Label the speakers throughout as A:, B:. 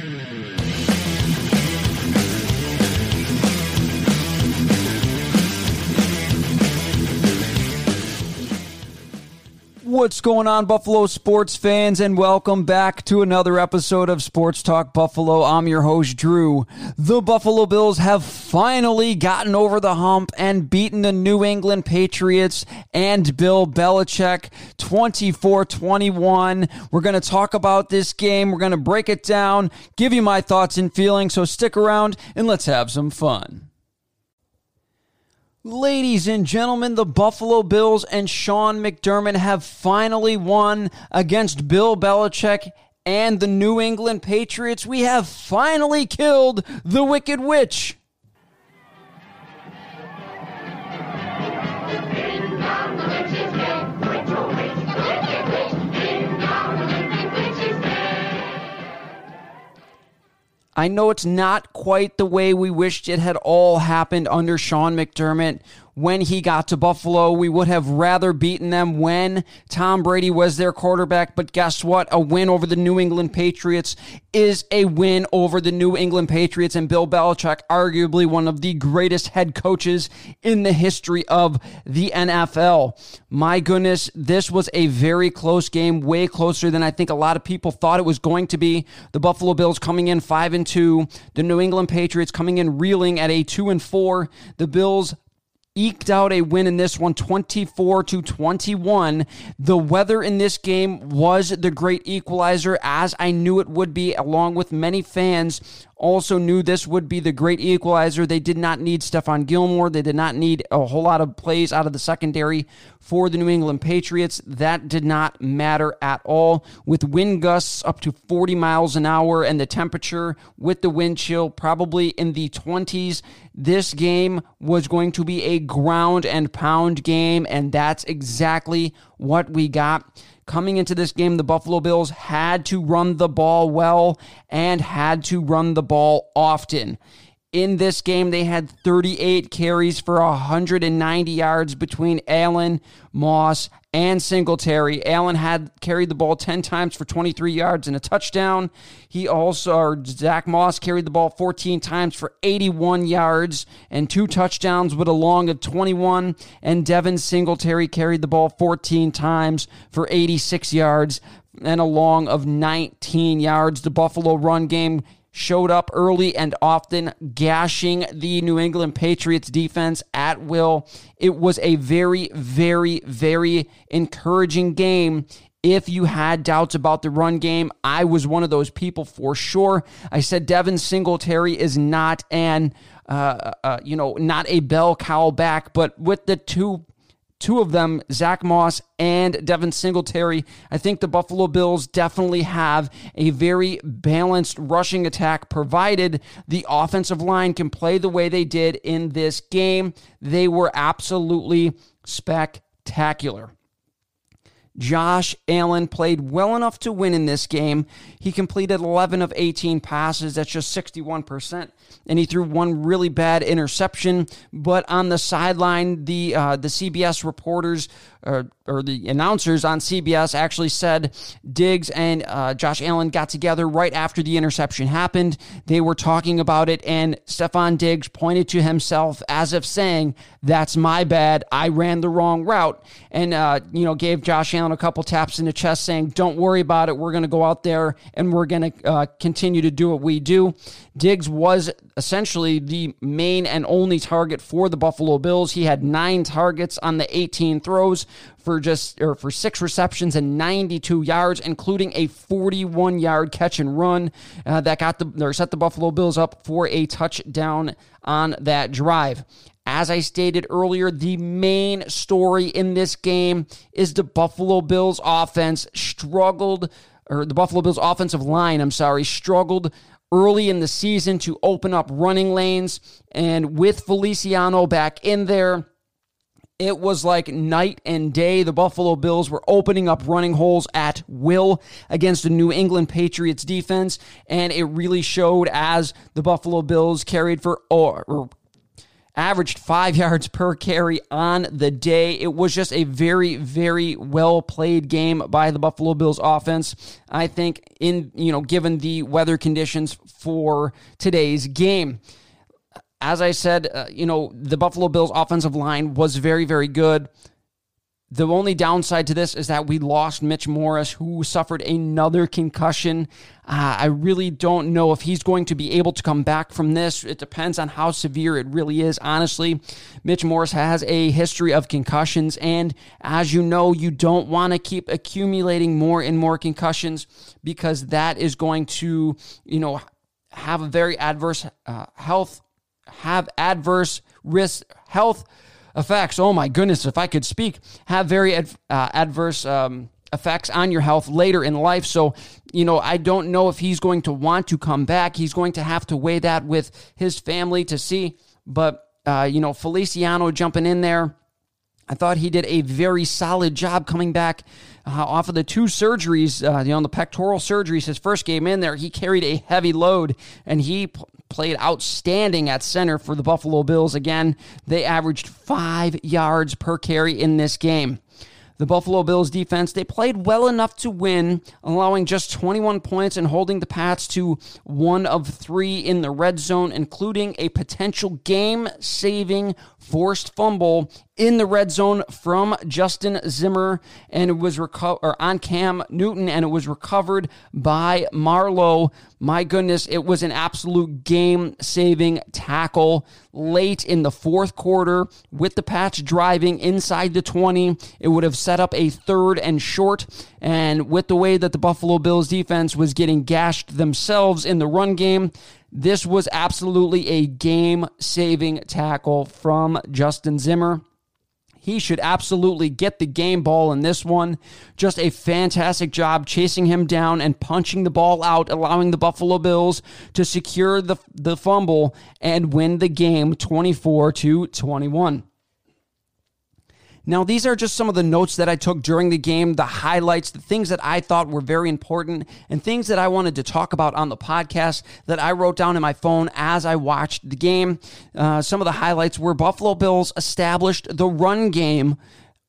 A: Thank you. What's going on, Buffalo sports fans, and welcome back to another episode of Sports Talk Buffalo. I'm your host, Drew. The Buffalo Bills have finally gotten over the hump and beaten the New England Patriots and Bill Belichick 24 21. We're going to talk about this game, we're going to break it down, give you my thoughts and feelings, so stick around and let's have some fun. Ladies and gentlemen, the Buffalo Bills and Sean McDermott have finally won against Bill Belichick and the New England Patriots. We have finally killed the Wicked Witch. I know it's not quite the way we wished it had all happened under Sean McDermott when he got to Buffalo. We would have rather beaten them when Tom Brady was their quarterback. But guess what? A win over the New England Patriots is a win over the New England Patriots and Bill Belichick, arguably one of the greatest head coaches in the history of the NFL. My goodness, this was a very close game, way closer than I think a lot of people thought it was going to be. The Buffalo Bills coming in 5 and 2, the New England Patriots coming in reeling at a 2 and 4. The Bills eked out a win in this one 24 to 21 the weather in this game was the great equalizer as i knew it would be along with many fans also knew this would be the great equalizer. They did not need Stephon Gilmore. They did not need a whole lot of plays out of the secondary for the New England Patriots. That did not matter at all. With wind gusts up to 40 miles an hour and the temperature with the wind chill probably in the 20s, this game was going to be a ground and pound game, and that's exactly what we got. Coming into this game, the Buffalo Bills had to run the ball well and had to run the ball often. In this game, they had 38 carries for 190 yards between Allen, Moss, and Singletary. Allen had carried the ball 10 times for 23 yards and a touchdown. He also, or Zach Moss carried the ball 14 times for 81 yards and two touchdowns with a long of 21. And Devin Singletary carried the ball 14 times for 86 yards and a long of 19 yards. The Buffalo run game showed up early and often, gashing the New England Patriots defense at will. It was a very, very, very encouraging game. If you had doubts about the run game, I was one of those people for sure. I said Devin Singletary is not an, uh, uh, you know, not a bell cow back, but with the two two of them, Zach Moss and Devin Singletary. I think the Buffalo Bills definitely have a very balanced rushing attack, provided the offensive line can play the way they did in this game. They were absolutely spectacular. Josh Allen played well enough to win in this game. He completed 11 of 18 passes. That's just 61% and he threw one really bad interception. But on the sideline, the uh, the CBS reporters or, or, the announcers on CBS actually said Diggs and uh, Josh Allen got together right after the interception happened. They were talking about it, and Stefon Diggs pointed to himself as if saying, "That's my bad. I ran the wrong route," and uh, you know gave Josh Allen a couple taps in the chest, saying, "Don't worry about it. We're going to go out there and we're going to uh, continue to do what we do." Diggs was essentially the main and only target for the Buffalo Bills. He had nine targets on the 18 throws for just or for six receptions and 92 yards, including a 41 yard catch and run uh, that got the or set the Buffalo Bills up for a touchdown on that drive. As I stated earlier, the main story in this game is the Buffalo Bills offense struggled or the Buffalo Bills offensive line, I'm sorry, struggled early in the season to open up running lanes. And with Feliciano back in there, it was like night and day. The Buffalo Bills were opening up running holes at will against the New England Patriots defense, and it really showed as the Buffalo Bills carried for or averaged five yards per carry on the day. It was just a very, very well played game by the Buffalo Bills offense. I think in, you know, given the weather conditions for today's game. As I said, uh, you know, the Buffalo Bills offensive line was very, very good. The only downside to this is that we lost Mitch Morse, who suffered another concussion. Uh, I really don't know if he's going to be able to come back from this. It depends on how severe it really is, honestly. Mitch Morse has a history of concussions, and as you know, you don't want to keep accumulating more and more concussions because that is going to, you know, have a very adverse uh, health, have adverse risk health effects, oh my goodness, if I could speak, have very ad, uh, adverse um, effects on your health later in life. So, you know, I don't know if he's going to want to come back. He's going to have to weigh that with his family to see. But, uh, you know, Feliciano jumping in there. I thought he did a very solid job coming back uh, off of the two surgeries, uh, you know, the pectoral surgeries. His first game in there, he carried a heavy load and he played outstanding at center for the Buffalo Bills. Again, they averaged five yards per carry in this game. The Buffalo Bills defense, they played well enough to win, allowing just 21 points and holding the Pats to one of three in the red zone, including a potential game saving forced fumble in the red zone from Justin Zimmer, and it was reco- or on Cam Newton, and it was recovered by Marlowe. My goodness, it was an absolute game-saving tackle late in the fourth quarter with the Pats driving inside the 20. It would have set up a third and short, and with the way that the Buffalo Bills defense was getting gashed themselves in the run game, this was absolutely a game saving tackle from Justin Zimmer. He should absolutely get the game ball in this one. Just a fantastic job chasing him down and punching the ball out, allowing the Buffalo Bills to secure the, the fumble and win the game 24 to 21. Now, these are just some of the notes that I took during the game, the highlights, the things that I thought were very important, and things that I wanted to talk about on the podcast that I wrote down in my phone as I watched the game. Uh, some of the highlights were Buffalo Bills established the run game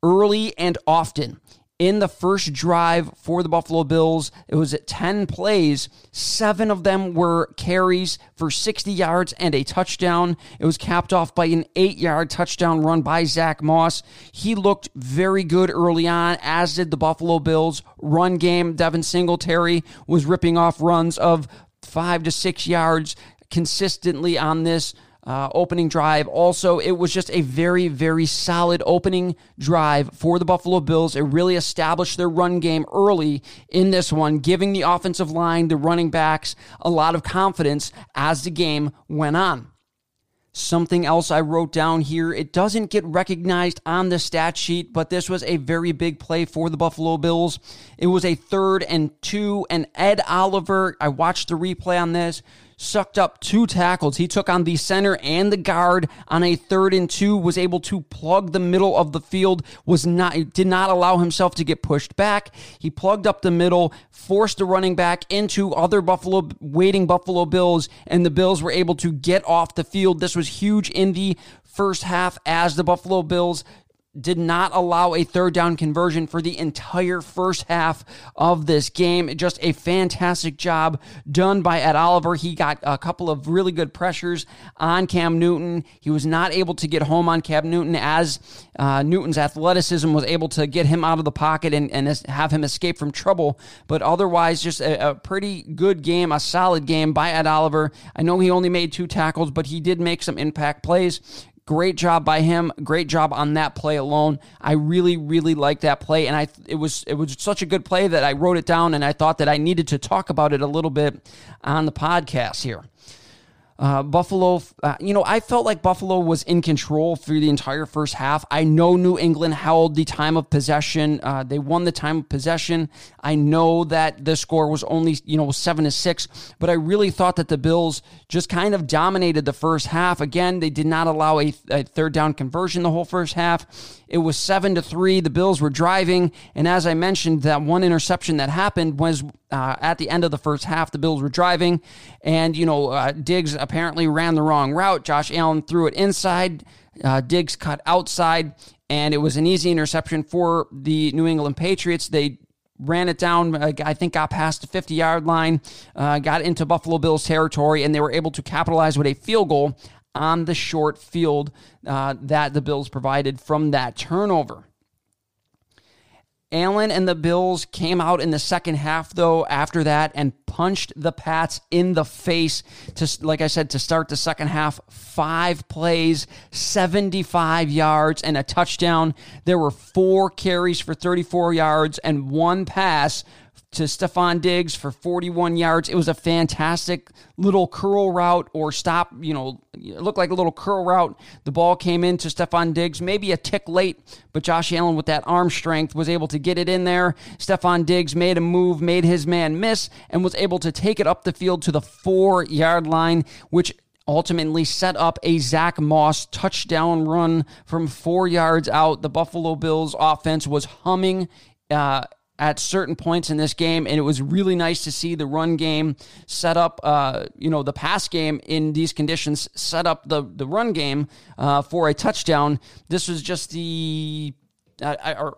A: early and often in the first drive for the Buffalo Bills. It was at 10 plays. Seven of them were carries for 60 yards and a touchdown. It was capped off by an eight yard touchdown run by Zach Moss. He looked very good early on, as did the Buffalo Bills run game. Devin Singletary was ripping off runs of five to six yards consistently on this uh, opening drive. Also, it was just a very, very solid opening drive for the Buffalo Bills. It really established their run game early in this one, giving the offensive line, the running backs, a lot of confidence as the game went on. Something else I wrote down here, it doesn't get recognized on the stat sheet, but this was a very big play for the Buffalo Bills. It was a third and two, and Ed Oliver, I watched the replay on this, sucked up two tackles. He took on the center and the guard on a third and two, was able to plug the middle of the field, was not did not allow himself to get pushed back. He plugged up the middle, forced the running back into other Buffalo waiting Buffalo Bills, and the Bills were able to get off the field. This was huge in the first half as the Buffalo Bills did not allow a third down conversion for the entire first half of this game. Just a fantastic job done by Ed Oliver. He got a couple of really good pressures on Cam Newton. He was not able to get home on Cam Newton as uh, Newton's athleticism was able to get him out of the pocket and, and have him escape from trouble. But otherwise, just a, a pretty good game, a solid game by Ed Oliver. I know he only made two tackles, but he did make some impact plays. Great job by him. Great job on that play alone. I really, really like that play, and I it was it was such a good play that I wrote it down, and I thought that I needed to talk about it a little bit on the podcast here. Uh, Buffalo, uh, you know, I felt like Buffalo was in control through the entire first half. I know New England held the time of possession. Uh, they won the time of possession. I know that the score was only, you know, seven to six, but I really thought that the Bills just kind of dominated the first half. Again, they did not allow a, a third down conversion the whole first half. It was seven to three. The Bills were driving, and as I mentioned, that one interception that happened was uh, at the end of the first half, the Bills were driving, and you know uh, Diggs apparently ran the wrong route. Josh Allen threw it inside. Uh, Diggs cut outside, and it was an easy interception for the New England Patriots. They ran it down, uh, I think got past the 50 yard line, uh, got into Buffalo Bills territory, and they were able to capitalize with a field goal on the short field uh, that the Bills provided from that turnover. Allen and the Bills came out in the second half, though, after that and punched the Pats in the face to, like I said, to start the second half. Five plays, 75 yards, and a touchdown. There were four carries for 34 yards and one pass to Stefon Diggs for 41 yards. It was a fantastic little curl route or stop, you know, it looked like a little curl route. The ball came in to Stefon Diggs, maybe a tick late, but Josh Allen with that arm strength was able to get it in there. Stefon Diggs made a move, made his man miss, and was able to take it up the field to the four yard line, which ultimately set up a Zach Moss touchdown run from four yards out. The Buffalo Bills offense was humming. Uh, at certain points in this game, and it was really nice to see the run game set up. Uh, you know, the pass game in these conditions set up the the run game uh, for a touchdown. This was just the. Uh, or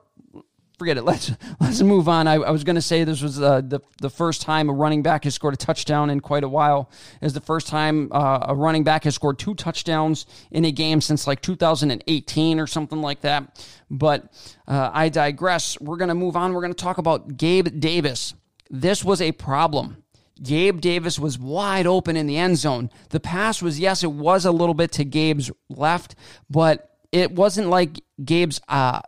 A: forget it. Let's let's move on. I, I was going to say this was uh, the the first time a running back has scored a touchdown in quite a while. Is the first time uh, a running back has scored two touchdowns in a game since like 2018 or something like that. But uh, I digress. We're going to move on. We're going to talk about Gabe Davis. This was a problem. Gabe Davis was wide open in the end zone. The pass was, yes, it was a little bit to Gabe's left, but it wasn't like Gabe's uh,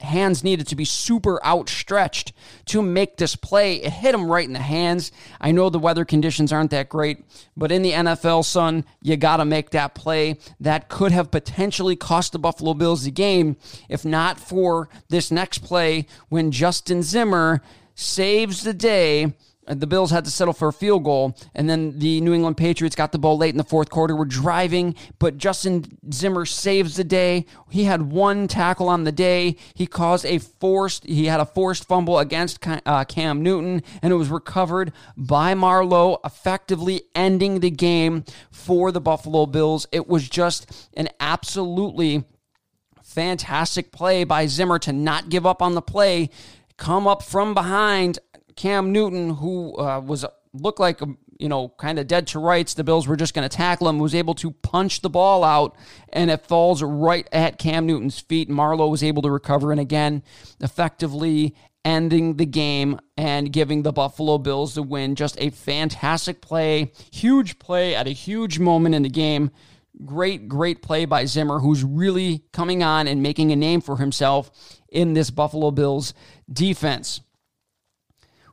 A: hands needed to be super outstretched to make this play. It hit him right in the hands. I know the weather conditions aren't that great, but in the NFL, son, you got to make that play. That could have potentially cost the Buffalo Bills the game if not for this next play when Justin Zimmer saves the day the Bills had to settle for a field goal, and then the New England Patriots got the ball late in the fourth quarter. We're driving, but Justin Zimmer saves the day. He had one tackle on the day. He caused a forced, he had a forced fumble against uh, Cam Newton, and it was recovered by Marlowe, effectively ending the game for the Buffalo Bills. It was just an absolutely fantastic play by Zimmer to not give up on the play, come up from behind Cam Newton, who uh, was looked like um, you know kind of dead to rights, the Bills were just going to tackle him. Was able to punch the ball out, and it falls right at Cam Newton's feet. Marlowe was able to recover, and again, effectively ending the game and giving the Buffalo Bills the win. Just a fantastic play, huge play at a huge moment in the game. Great, great play by Zimmer, who's really coming on and making a name for himself in this Buffalo Bills defense.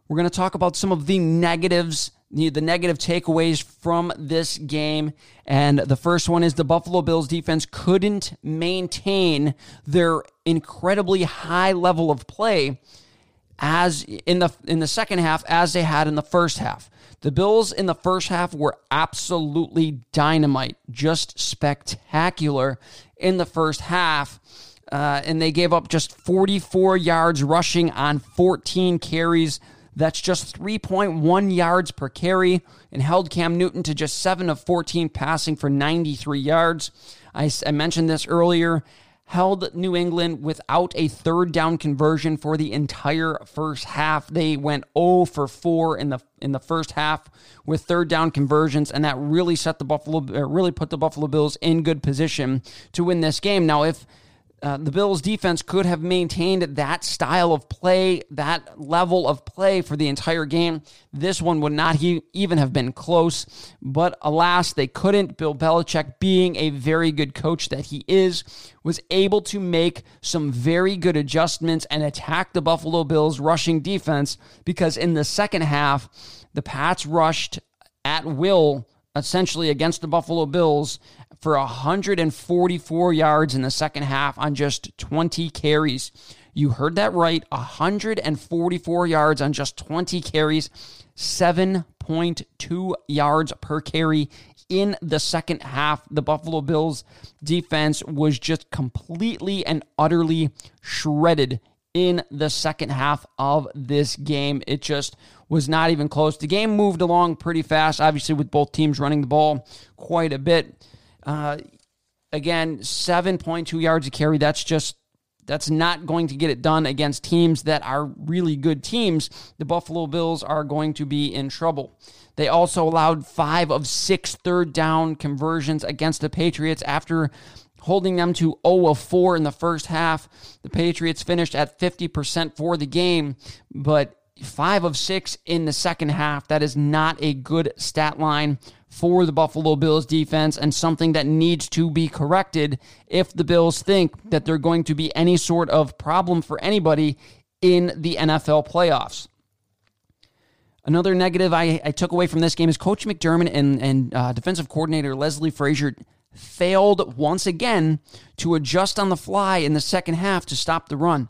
A: We're going to talk about some of the negatives, the, negative takeaways from this game. And the first one is the Buffalo Bills defense couldn't maintain their incredibly high level of play as in the in the second half as they had in the first half. The Bills in the first half were absolutely dynamite, just spectacular in the first half. Uh, and they gave up just 44 yards rushing on 14 carries. That's just 3.1 yards per carry and held Cam Newton to just 7 of 14 passing for 93 yards. I, I mentioned this earlier. Held New England without a third down conversion for the entire first half. They went 0 for 4 in the in the first half with third down conversions, and that really set the Buffalo, uh, really put the Buffalo Bills in good position to win this game. Now, if uh, the Bills' defense could have maintained that style of play, that level of play for the entire game. This one would not he- even have been close. But alas, they couldn't. Bill Belichick, being a very good coach that he is, was able to make some very good adjustments and attack the Buffalo Bills' rushing defense because in the second half, the Pats rushed at will essentially against the Buffalo Bills for 144 yards in the second half on just 20 carries. You heard that right 144 yards on just 20 carries, 7.2 yards per carry in the second half. The Buffalo Bills defense was just completely and utterly shredded in the second half of this game. It just was not even close. The game moved along pretty fast, obviously, with both teams running the ball quite a bit. Uh, again, 7.2 yards a carry. That's just that's not going to get it done against teams that are really good teams. The Buffalo Bills are going to be in trouble. They also allowed five of six third down conversions against the Patriots after holding them to 0 of 4 in the first half. The Patriots finished at 50% for the game, but five of six in the second half. That is not a good stat line for the Buffalo Bills defense and something that needs to be corrected if the Bills think that they're going to be any sort of problem for anybody in the NFL playoffs. Another negative I, I took away from this game is Coach McDermott and, and uh, defensive coordinator Leslie Frazier failed once again to adjust on the fly in the second half to stop the run.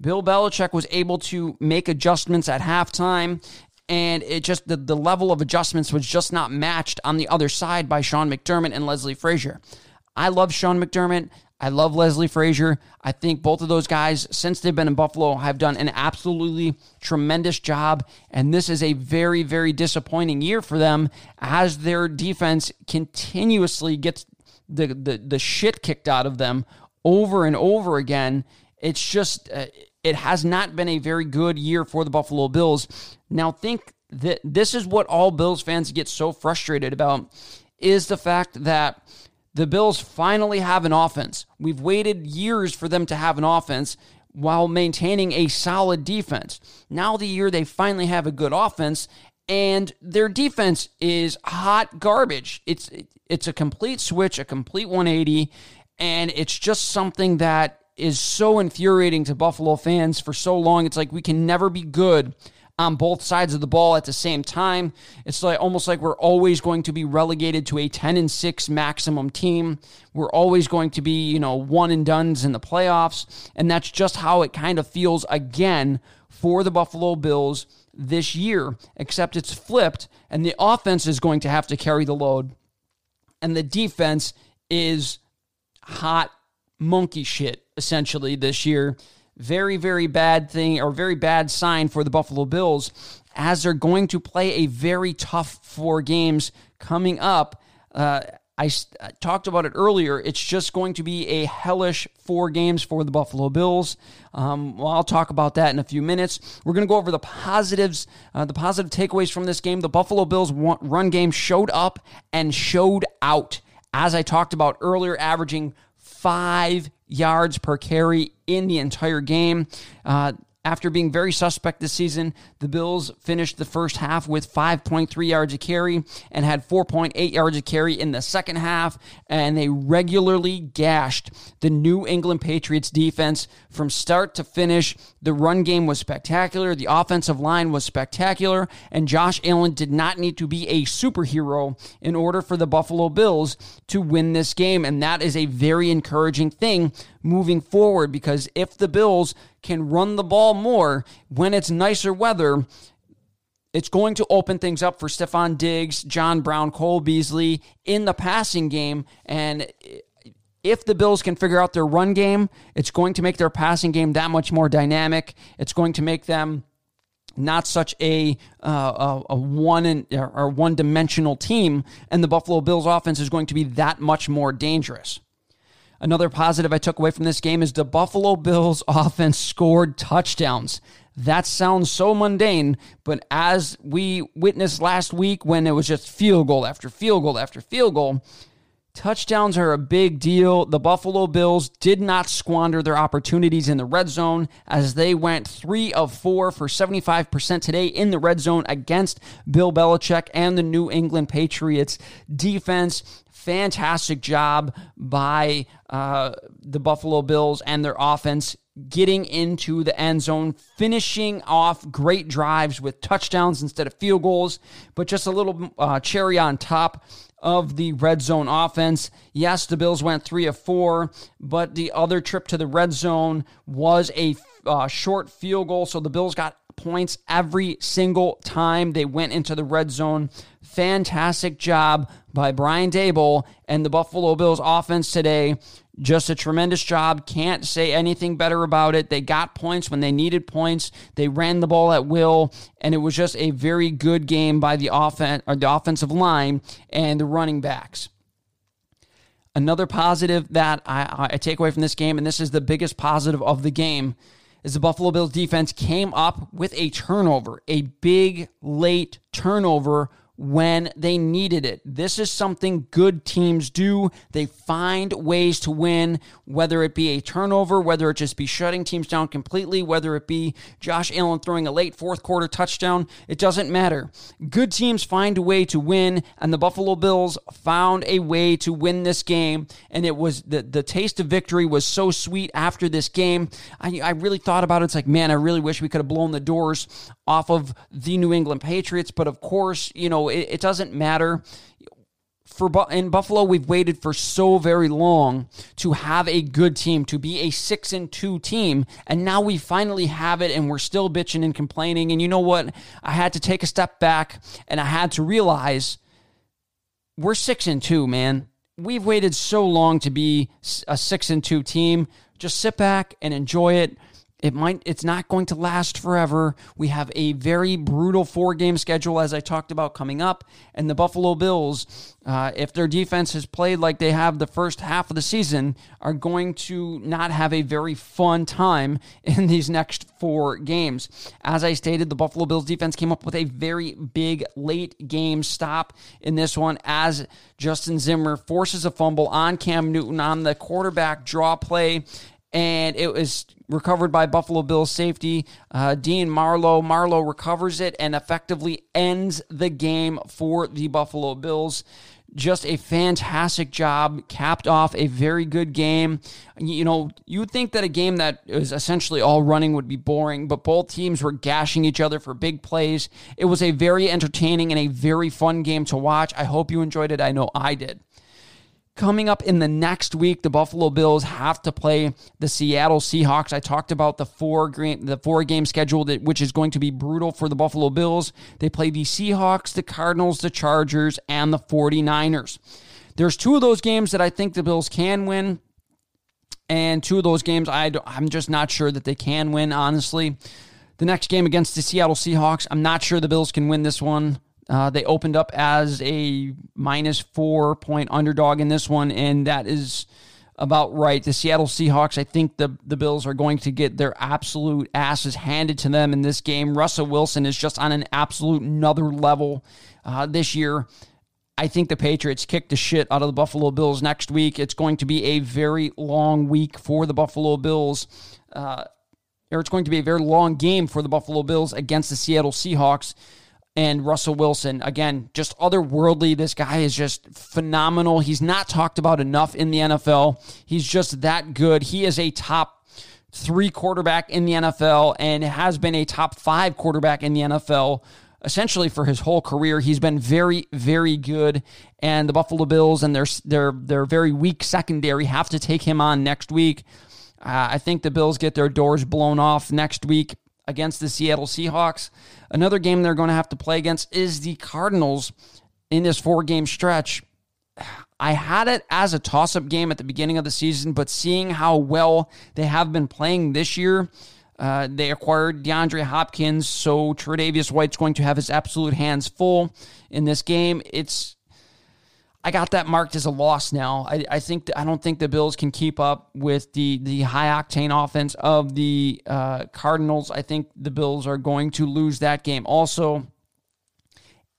A: Bill Belichick was able to make adjustments at halftime, and it just the, the level of adjustments was just not matched on the other side by Sean McDermott and Leslie Frazier. I love Sean McDermott. I love Leslie Frazier. I think both of those guys, since they've been in Buffalo, have done an absolutely tremendous job. And this is a very, very disappointing year for them as their defense continuously gets the, the, the shit kicked out of them over and over again. It's just, uh, it has not been a very good year for the Buffalo Bills. Now, think that this is what all Bills fans get so frustrated about is the fact that the Bills finally have an offense. We've waited years for them to have an offense while maintaining a solid defense. Now, the year they finally have a good offense, and their defense is hot garbage. It's it's a complete switch, a complete 180, and it's just something that is so infuriating to Buffalo fans for so long. It's like we can never be good on both sides of the ball at the same time. It's like almost like we're always going to be relegated to a 10 and 6 maximum team. We're always going to be, you know, one and dones in the playoffs, and that's just how it kind of feels again for the Buffalo Bills this year, except it's flipped and the offense is going to have to carry the load and the defense is hot monkey shit essentially this year. Very, very bad thing or very bad sign for the Buffalo Bills as they're going to play a very tough four games coming up. Uh, I, talked about it earlier. It's just going to be a hellish four games for the Buffalo Bills. Um, well, I'll talk about that in a few minutes. We're going to go over the positives, uh, the positive takeaways from this game. The Buffalo Bills run game showed up and showed out. As I talked about earlier, averaging five yards per carry in the entire game. Uh, after being very suspect this season, the Bills finished the first half with 5.3 yards a carry and had 4.8 yards a carry in the second half, and they regularly gashed the New England Patriots defense from start to finish. The run game was spectacular, the offensive line was spectacular, and Josh Allen did not need to be a superhero in order for the Buffalo Bills to win this game, and that is a very encouraging thing moving forward because if the Bills can run the ball more when it's nicer weather, it's going to open things up for Stefon Diggs, John Brown, Cole Beasley in the passing game. And if the Bills can figure out their run game, it's going to make their passing game that much more dynamic. It's going to make them not such a uh, a, a, one in, or one dimensional team, and the Buffalo Bills offense is going to be that much more dangerous. Another positive I took away from this game is the Buffalo Bills offense scored touchdowns. That sounds so mundane, but as we witnessed last week when it was just field goal after field goal after field goal, touchdowns are a big deal. The Buffalo Bills did not squander their opportunities in the red zone as they went 3 of 4 for 75% today in the red zone against Bill Belichick and the New England Patriots defense fantastic job by uh, the Buffalo Bills and their offense getting into the end zone, finishing off great drives with touchdowns instead of field goals, but just a little uh, cherry on top of the red zone offense. Yes, the Bills went three of four, but the other trip to the red zone was a uh, short field goal, so the Bills got points every single time they went into the red zone. Fantastic job by Brian Daboll and the Buffalo Bills offense today. Just a tremendous job. Can't say anything better about it. They got points when they needed points. They ran the ball at will, and it was just a very good game by the offense or uh, the offensive line and the running backs. Another positive that I, I take away from this game, and this is the biggest positive of the game, is the Buffalo Bills defense came up with a turnover, a big late turnover when they needed it. This is something good teams do. They find ways to win, whether it be a turnover, whether it just be shutting teams down completely, whether it be Josh Allen throwing a late fourth quarter touchdown. It doesn't matter. Good teams find a way to win, and the Buffalo Bills found a way to win this game. And it was the, the taste of victory was so sweet after this game. I, I really thought about it. It's like, man, I really wish we could have blown the doors off of the New England Patriots. But of course, you know, it, it doesn't matter. For in Buffalo, we've waited for so very long to have a good team, to be a six and two team, and now we finally have it, and we're still bitching and complaining. And you know what? I had to take a step back, and I had to realize we're six and two, man. We've waited so long to be a six and two team. Just sit back and enjoy it. It might it's not going to last forever. We have a very brutal four game schedule as I talked about coming up and the Buffalo Bills uh, if their defense has played like they have the first half of the season are going to not have a very fun time in these next four games. As I stated the Buffalo Bills defense came up with a very big late game stop in this one as Justin Zimmer forces a fumble on Cam Newton on the quarterback draw play and it was recovered by Buffalo Bills safety uh, Dean Marlowe. Marlowe recovers it and effectively ends the game for the Buffalo Bills. Just a fantastic job, capped off a very good game. You know, you would think that a game that is essentially all running would be boring, but both teams were gashing each other for big plays. It was a very entertaining and a very fun game to watch. I hope you enjoyed it. I know I did. Coming up in the next week, the Buffalo Bills have to play the Seattle Seahawks. I talked about the four game, the four game schedule that which is going to be brutal for the Buffalo Bills. They play the Seahawks, the Cardinals, the Chargers, and the 49ers. There's two of those games that I think the Bills can win, and two of those games I I'm just not sure that they can win. Honestly, the next game against the Seattle Seahawks, I'm not sure the Bills can win this one. Uh, they opened up as a minus four point underdog in this one, and that is about right. The Seattle Seahawks, I think the, the Bills are going to get their absolute asses handed to them in this game. Russell Wilson is just on an absolute another level uh, this year. I think the Patriots kick the shit out of the Buffalo Bills next week. It's going to be a very long week for the Buffalo Bills. Uh, or it's going to be a very long game for the Buffalo Bills against the Seattle Seahawks and Russell Wilson. Again, just otherworldly. This guy is just phenomenal. He's not talked about enough in the NFL. He's just that good. He is a top three quarterback in the NFL and has been a top five quarterback in the NFL essentially for his whole career. He's been very, very good. And the Buffalo Bills and their their their very weak secondary have to take him on next week. Uh, I think the Bills get their doors blown off next week against the Seattle Seahawks. Another game they're going to have to play against is the Cardinals in this four game stretch. I had it as a toss up game at the beginning of the season, but seeing how well they have been playing this year, uh, they acquired DeAndre Hopkins, so Tre'Davious White's going to have his absolute hands full in this game. It's I got that marked as a loss now. I, I think I don't think the Bills can keep up with the the high octane offense of the uh, Cardinals. I think the Bills are going to lose that game also.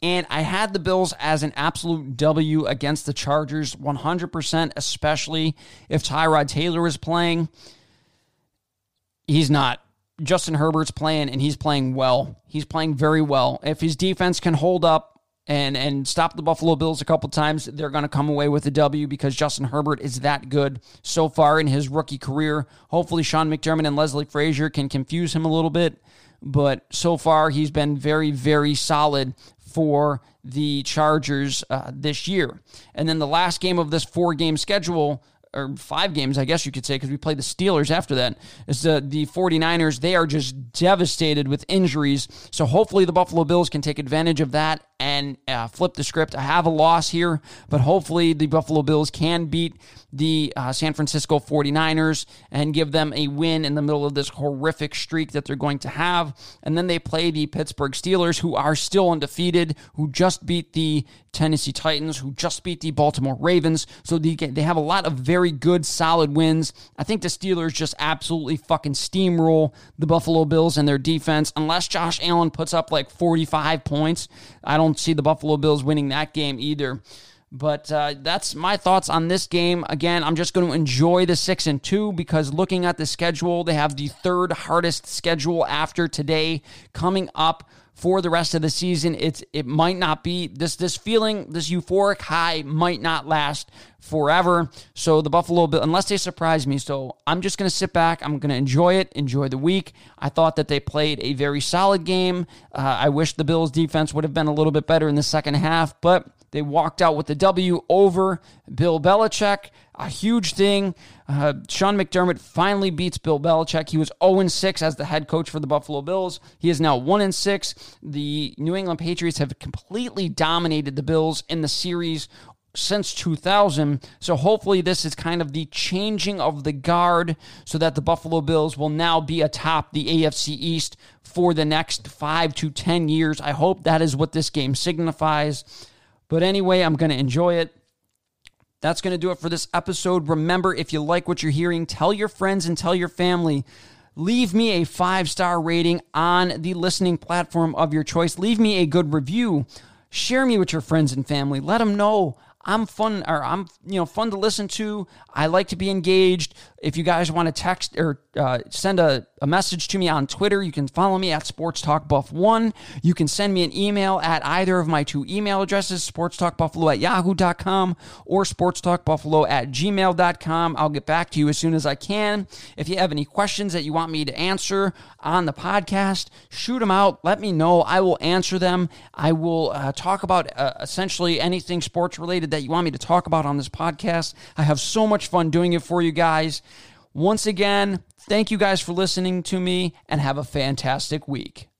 A: And I had the Bills as an absolute W against the Chargers, 100%, especially if Tyrod Taylor is playing. He's not. Justin Herbert's playing, and he's playing well. He's playing very well. If his defense can hold up, and and stop the Buffalo Bills a couple times, they're going to come away with a W because Justin Herbert is that good so far in his rookie career. Hopefully, Sean McDermott and Leslie Frazier can confuse him a little bit, but so far he's been very very solid for the Chargers uh, this year. And then the last game of this four game schedule or five games, I guess you could say, because we played the Steelers after that. Is the, the 49ers, they are just devastated with injuries. So hopefully the Buffalo Bills can take advantage of that and uh, flip the script. I have a loss here, but hopefully the Buffalo Bills can beat the uh, San Francisco 49ers and give them a win in the middle of this horrific streak that they're going to have. And then they play the Pittsburgh Steelers, who are still undefeated, who just beat the Tennessee Titans, who just beat the Baltimore Ravens. So they, they have a lot of very good, solid wins. I think the Steelers just absolutely fucking steamroll the Buffalo Bills and their defense. Unless Josh Allen puts up like 45 points, I don't see the Buffalo Bills winning that game either. But uh, that's my thoughts on this game. Again, I'm just going to enjoy the six and two because looking at the schedule, they have the third hardest schedule after today coming up for the rest of the season. It's it might not be this this feeling, this euphoric high might not last forever. So the Buffalo Bill, unless they surprise me, so I'm just to sit back. I'm to enjoy it, enjoy the week. I thought that they played a very solid game. Uh, I wish the Bills defense would have been a little bit better in the second half, but they walked out with the W over Bill Belichick. A huge thing. Uh, Sean McDermott finally beats Bill Belichick. He was 0 6 as the head coach for the Buffalo Bills. He is now 1 6. The New England Patriots have completely dominated the Bills in the series since 2000. So hopefully, this is kind of the changing of the guard so that the Buffalo Bills will now be atop the AFC East for the next five to 10 years. I hope that is what this game signifies. But anyway, I'm going to enjoy it. That's going to do it for this episode. Remember, if you like what you're hearing, tell your friends and tell your family. Leave me a five star rating on the listening platform of your choice. Leave me a good review. Share me with your friends and family. Let them know I'm fun or I'm you know fun to listen to. I like to be engaged. If you guys want to text or uh, send a, a message to me on Twitter, you can follow me at Sports Talk Buff One. You can send me an email at either of my two email addresses, sportstalkbuffalo at yahoo.com or sportstalkbuffalo at gmail.com. I'll get back to you as soon as I can. If you have any questions that you want me to answer on the podcast, shoot them out. Let me know. I will answer them. I will uh, talk about uh, essentially anything sports related that you want me to talk about on this podcast. I have so much fun doing it for you guys. Once again, thank you guys for listening to me and have a fantastic week.